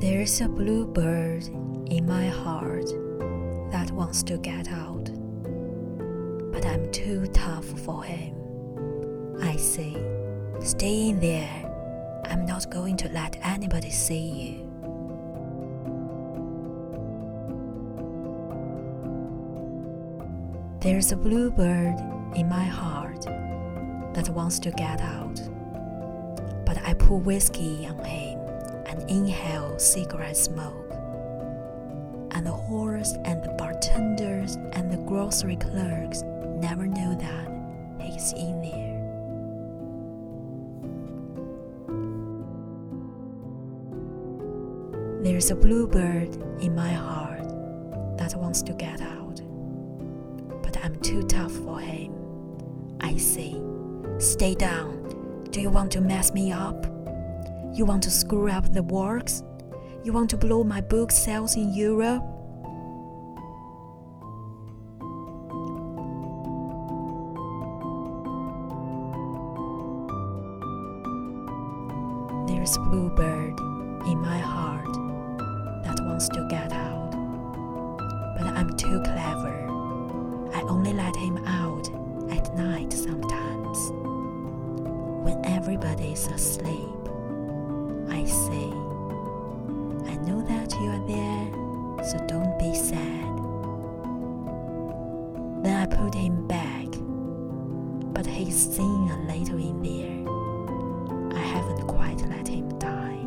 There's a bluebird in my heart that wants to get out, but I'm too tough for him. I say, Stay in there. I'm not going to let anybody see you. There's a bluebird in my heart that wants to get out, but I pour whiskey on him and inhale cigarette smoke. And the horse and the bartenders and the grocery clerks never know that he's in there. There's a bluebird in my heart that wants to get out, but I'm too tough for him. I say, Stay down. Do you want to mess me up? You want to screw up the works? You want to blow my book sales in Europe? There's bluebird in my heart that wants to get out. But I'm too clever. I only let him out everybody's asleep, I say, I know that you are there, so don't be sad. Then I put him back, but he's seen a little in there. I haven't quite let him die.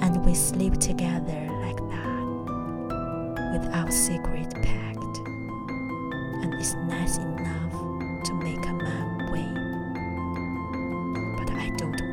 And we sleep together like that, without secret pain. I don't